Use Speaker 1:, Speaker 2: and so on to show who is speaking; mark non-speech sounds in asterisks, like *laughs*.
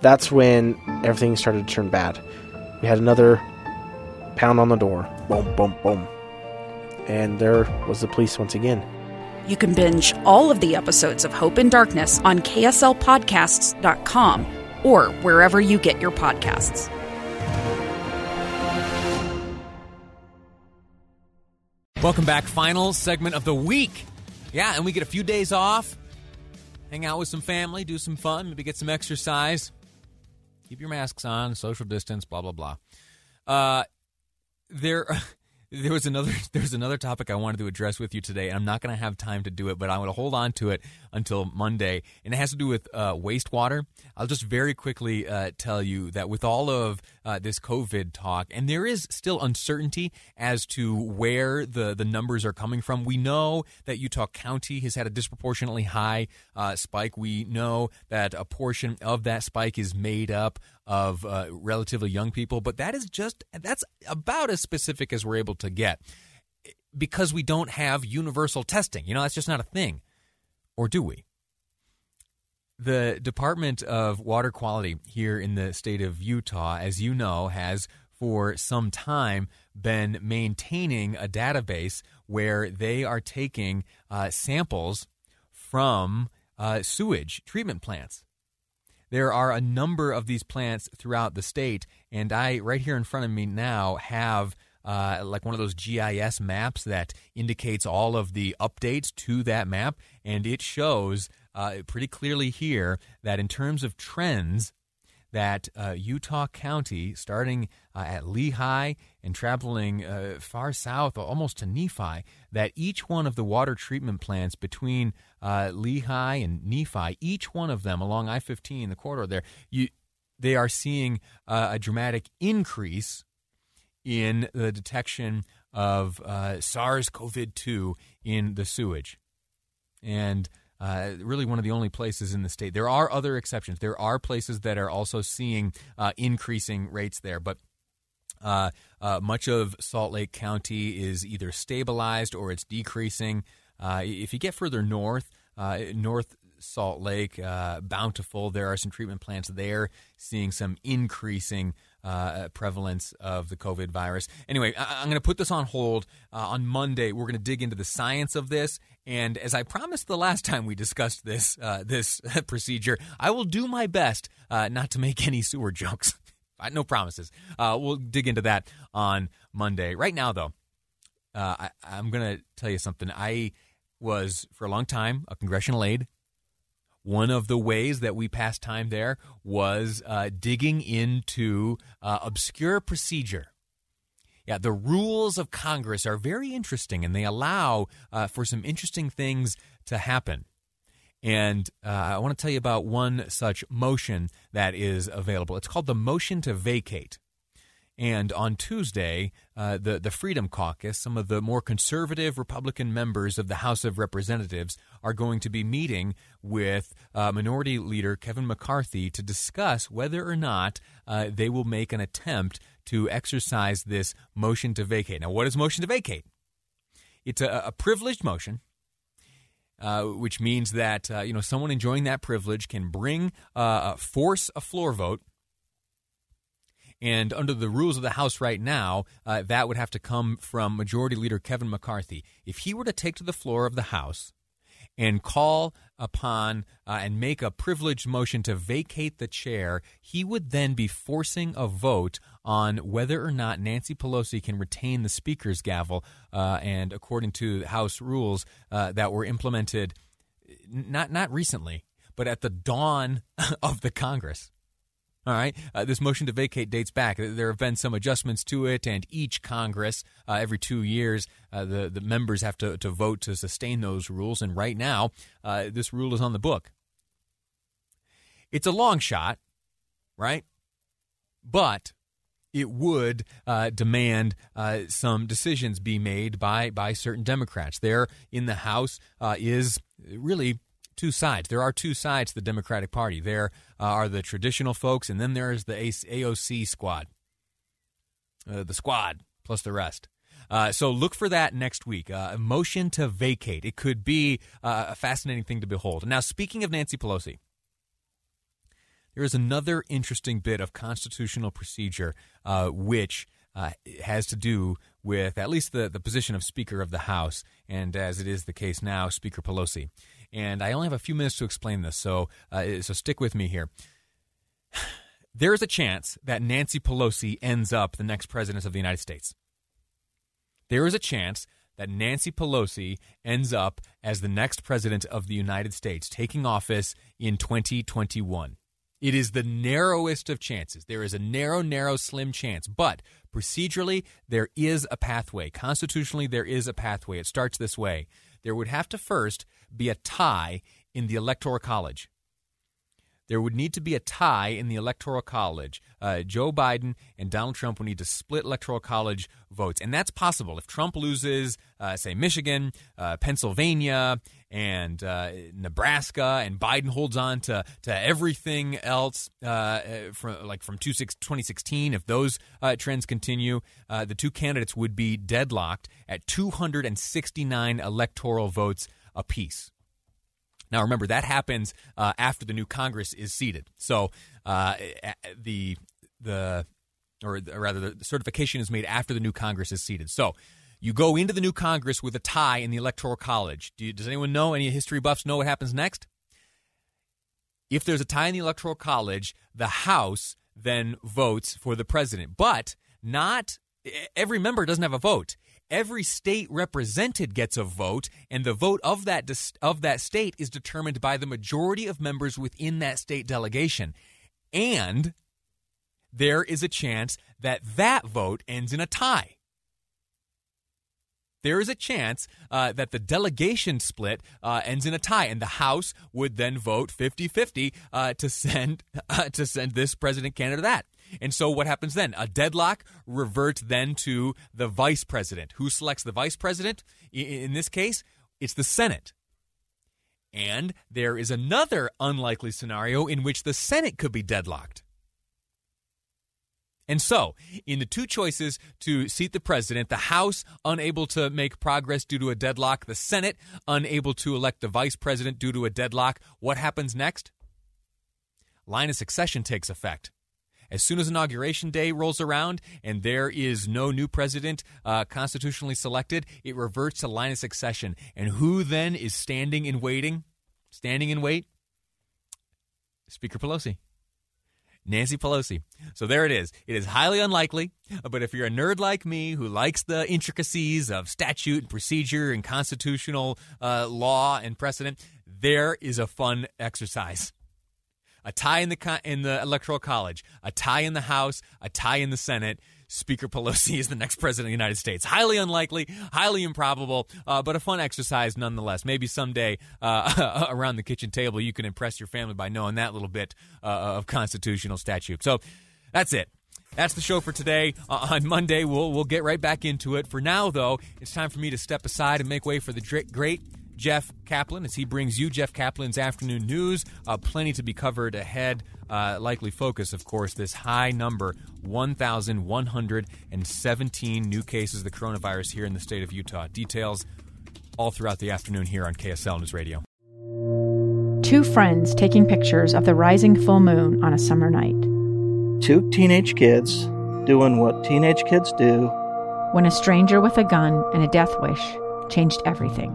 Speaker 1: That's when everything started to turn bad. We had another pound on the door. Boom, boom, boom. And there was the police once again.
Speaker 2: You can binge all of the episodes of Hope in Darkness on KSLPodcasts.com or wherever you get your podcasts.
Speaker 3: Welcome back. Final segment of the week. Yeah, and we get a few days off, hang out with some family, do some fun, maybe get some exercise. Keep your masks on, social distance, blah blah blah. Uh, there, *laughs* there was another *laughs* there's another topic I wanted to address with you today, and I'm not going to have time to do it, but I'm going to hold on to it until Monday, and it has to do with uh, wastewater. I'll just very quickly uh, tell you that with all of uh, this COVID talk, and there is still uncertainty as to where the the numbers are coming from. We know that Utah County has had a disproportionately high uh, spike. We know that a portion of that spike is made up of uh, relatively young people, but that is just that's about as specific as we're able to get because we don't have universal testing. You know, that's just not a thing, or do we? The Department of Water Quality here in the state of Utah, as you know, has for some time been maintaining a database where they are taking uh, samples from uh, sewage treatment plants there are a number of these plants throughout the state, and I right here in front of me now have uh, like one of those GIS maps that indicates all of the updates to that map, and it shows uh, pretty clearly here that in terms of trends, that uh, Utah County, starting uh, at Lehi and traveling uh, far south, almost to Nephi, that each one of the water treatment plants between uh, Lehi and Nephi, each one of them along I 15, the corridor there, you, they are seeing uh, a dramatic increase in the detection of uh, SARS CoV 2 in the sewage. And uh, really one of the only places in the state. There are other exceptions. There are places that are also seeing uh, increasing rates there, but uh, uh much of Salt Lake County is either stabilized or it's decreasing. Uh, if you get further north, uh, north Salt Lake, Bountiful, there are some treatment plants there seeing some increasing uh, prevalence of the COVID virus. Anyway, I- am going to put this on hold. Uh, on Monday, we're going to dig into the science of this. And as I promised the last time we discussed this uh, this *laughs* procedure, I will do my best uh, not to make any sewer jokes. *laughs* no promises. Uh, we'll dig into that on Monday. Right now, though, uh, I- I'm going to tell you something. I was for a long time a congressional aide one of the ways that we passed time there was uh, digging into uh, obscure procedure. Yeah, the rules of Congress are very interesting and they allow uh, for some interesting things to happen. And uh, I want to tell you about one such motion that is available. It's called the motion to vacate. And on Tuesday, uh, the, the Freedom Caucus, some of the more conservative Republican members of the House of Representatives, are going to be meeting with uh, Minority Leader Kevin McCarthy to discuss whether or not uh, they will make an attempt to exercise this motion to vacate. Now, what is motion to vacate? It's a, a privileged motion. Uh, which means that uh, you know someone enjoying that privilege can bring uh, force a floor vote and under the rules of the House right now, uh, that would have to come from Majority Leader Kevin McCarthy. If he were to take to the floor of the House and call upon uh, and make a privileged motion to vacate the chair, he would then be forcing a vote on whether or not Nancy Pelosi can retain the Speaker's gavel. Uh, and according to House rules uh, that were implemented not not recently, but at the dawn *laughs* of the Congress. All right. Uh, this motion to vacate dates back. There have been some adjustments to it, and each Congress, uh, every two years, uh, the, the members have to, to vote to sustain those rules. And right now, uh, this rule is on the book. It's a long shot. right? But it would uh, demand uh, some decisions be made by by certain Democrats. There in the House uh, is really two sides. There are two sides to the Democratic Party. There uh, are the traditional folks, and then there is the AOC squad, uh, the squad plus the rest. Uh, so look for that next week. a motion to vacate. It could be a fascinating thing to behold. Now, speaking of Nancy Pelosi. There is another interesting bit of constitutional procedure uh, which uh, has to do with at least the, the position of Speaker of the House, and as it is the case now, Speaker Pelosi. And I only have a few minutes to explain this, so uh, so stick with me here. *sighs* There is a chance that Nancy Pelosi ends up the next president of the United States. There is a chance that Nancy Pelosi ends up as the next president of the United States, taking office in 2021. It is the narrowest of chances. There is a narrow, narrow, slim chance. But procedurally, there is a pathway. Constitutionally, there is a pathway. It starts this way there would have to first be a tie in the Electoral College there would need to be a tie in the Electoral College. Uh, Joe Biden and Donald Trump would need to split Electoral College votes. And that's possible. If Trump loses, uh, say, Michigan, uh, Pennsylvania, and uh, Nebraska, and Biden holds on to, to everything else uh, from, like from 2016, if those uh, trends continue, the two candidates would be deadlocked at 269 electoral votes apiece. Now, remember that happens uh, after the new Congress is seated. So uh, the the or rather the certification is made after the new Congress is seated. So you go into the new Congress with a tie in the Electoral College. Do you, does anyone know? Any history buffs know what happens next? If there's a tie in the Electoral College, the House then votes for the president, but not every member doesn't have a vote every state represented gets a vote, and the vote of that of that state is determined by the majority of members within that state delegation. And there is a chance that that vote ends in a tie. There is a chance uh, that the delegation split uh, ends in a tie, and the House would then vote 50 50 uh, to, send, *laughs* uh, to send this president candidate that. And so what happens then? A deadlock reverts then to the vice president. Who selects the vice president? In this case, it's the Senate. And there is another unlikely scenario in which the Senate could be deadlocked. And so, in the two choices to seat the president, the House unable to make progress due to a deadlock, the Senate unable to elect the vice president due to a deadlock, what happens next? Line of succession takes effect. As soon as Inauguration Day rolls around and there is no new president uh, constitutionally selected, it reverts to line of succession. And who then is standing and waiting? Standing in wait? Speaker Pelosi. Nancy Pelosi. So there it is. It is highly unlikely, but if you're a nerd like me who likes the intricacies of statute and procedure and constitutional uh, law and precedent, there is a fun exercise a tie in the in the electoral college, a tie in the House, a tie in the Senate. Speaker Pelosi is the next president of the United States. Highly unlikely, highly improbable, uh, but a fun exercise nonetheless. Maybe someday uh, *laughs* around the kitchen table you can impress your family by knowing that little bit uh, of constitutional statute. So that's it. That's the show for today. Uh, on Monday, we'll we'll get right back into it. For now, though, it's time for me to step aside and make way for the great Jeff Caplan as he brings you Jeff Caplan's afternoon news. Uh, plenty to be covered ahead. Uh, likely focus, of course, this high number 1,117 new cases of the coronavirus here in the state of Utah. Details all throughout the afternoon here on KSL News Radio.
Speaker 4: Two friends taking pictures of the rising full moon on a summer night.
Speaker 5: Two teenage kids doing what teenage kids do.
Speaker 4: When a stranger with a gun and a death wish changed everything.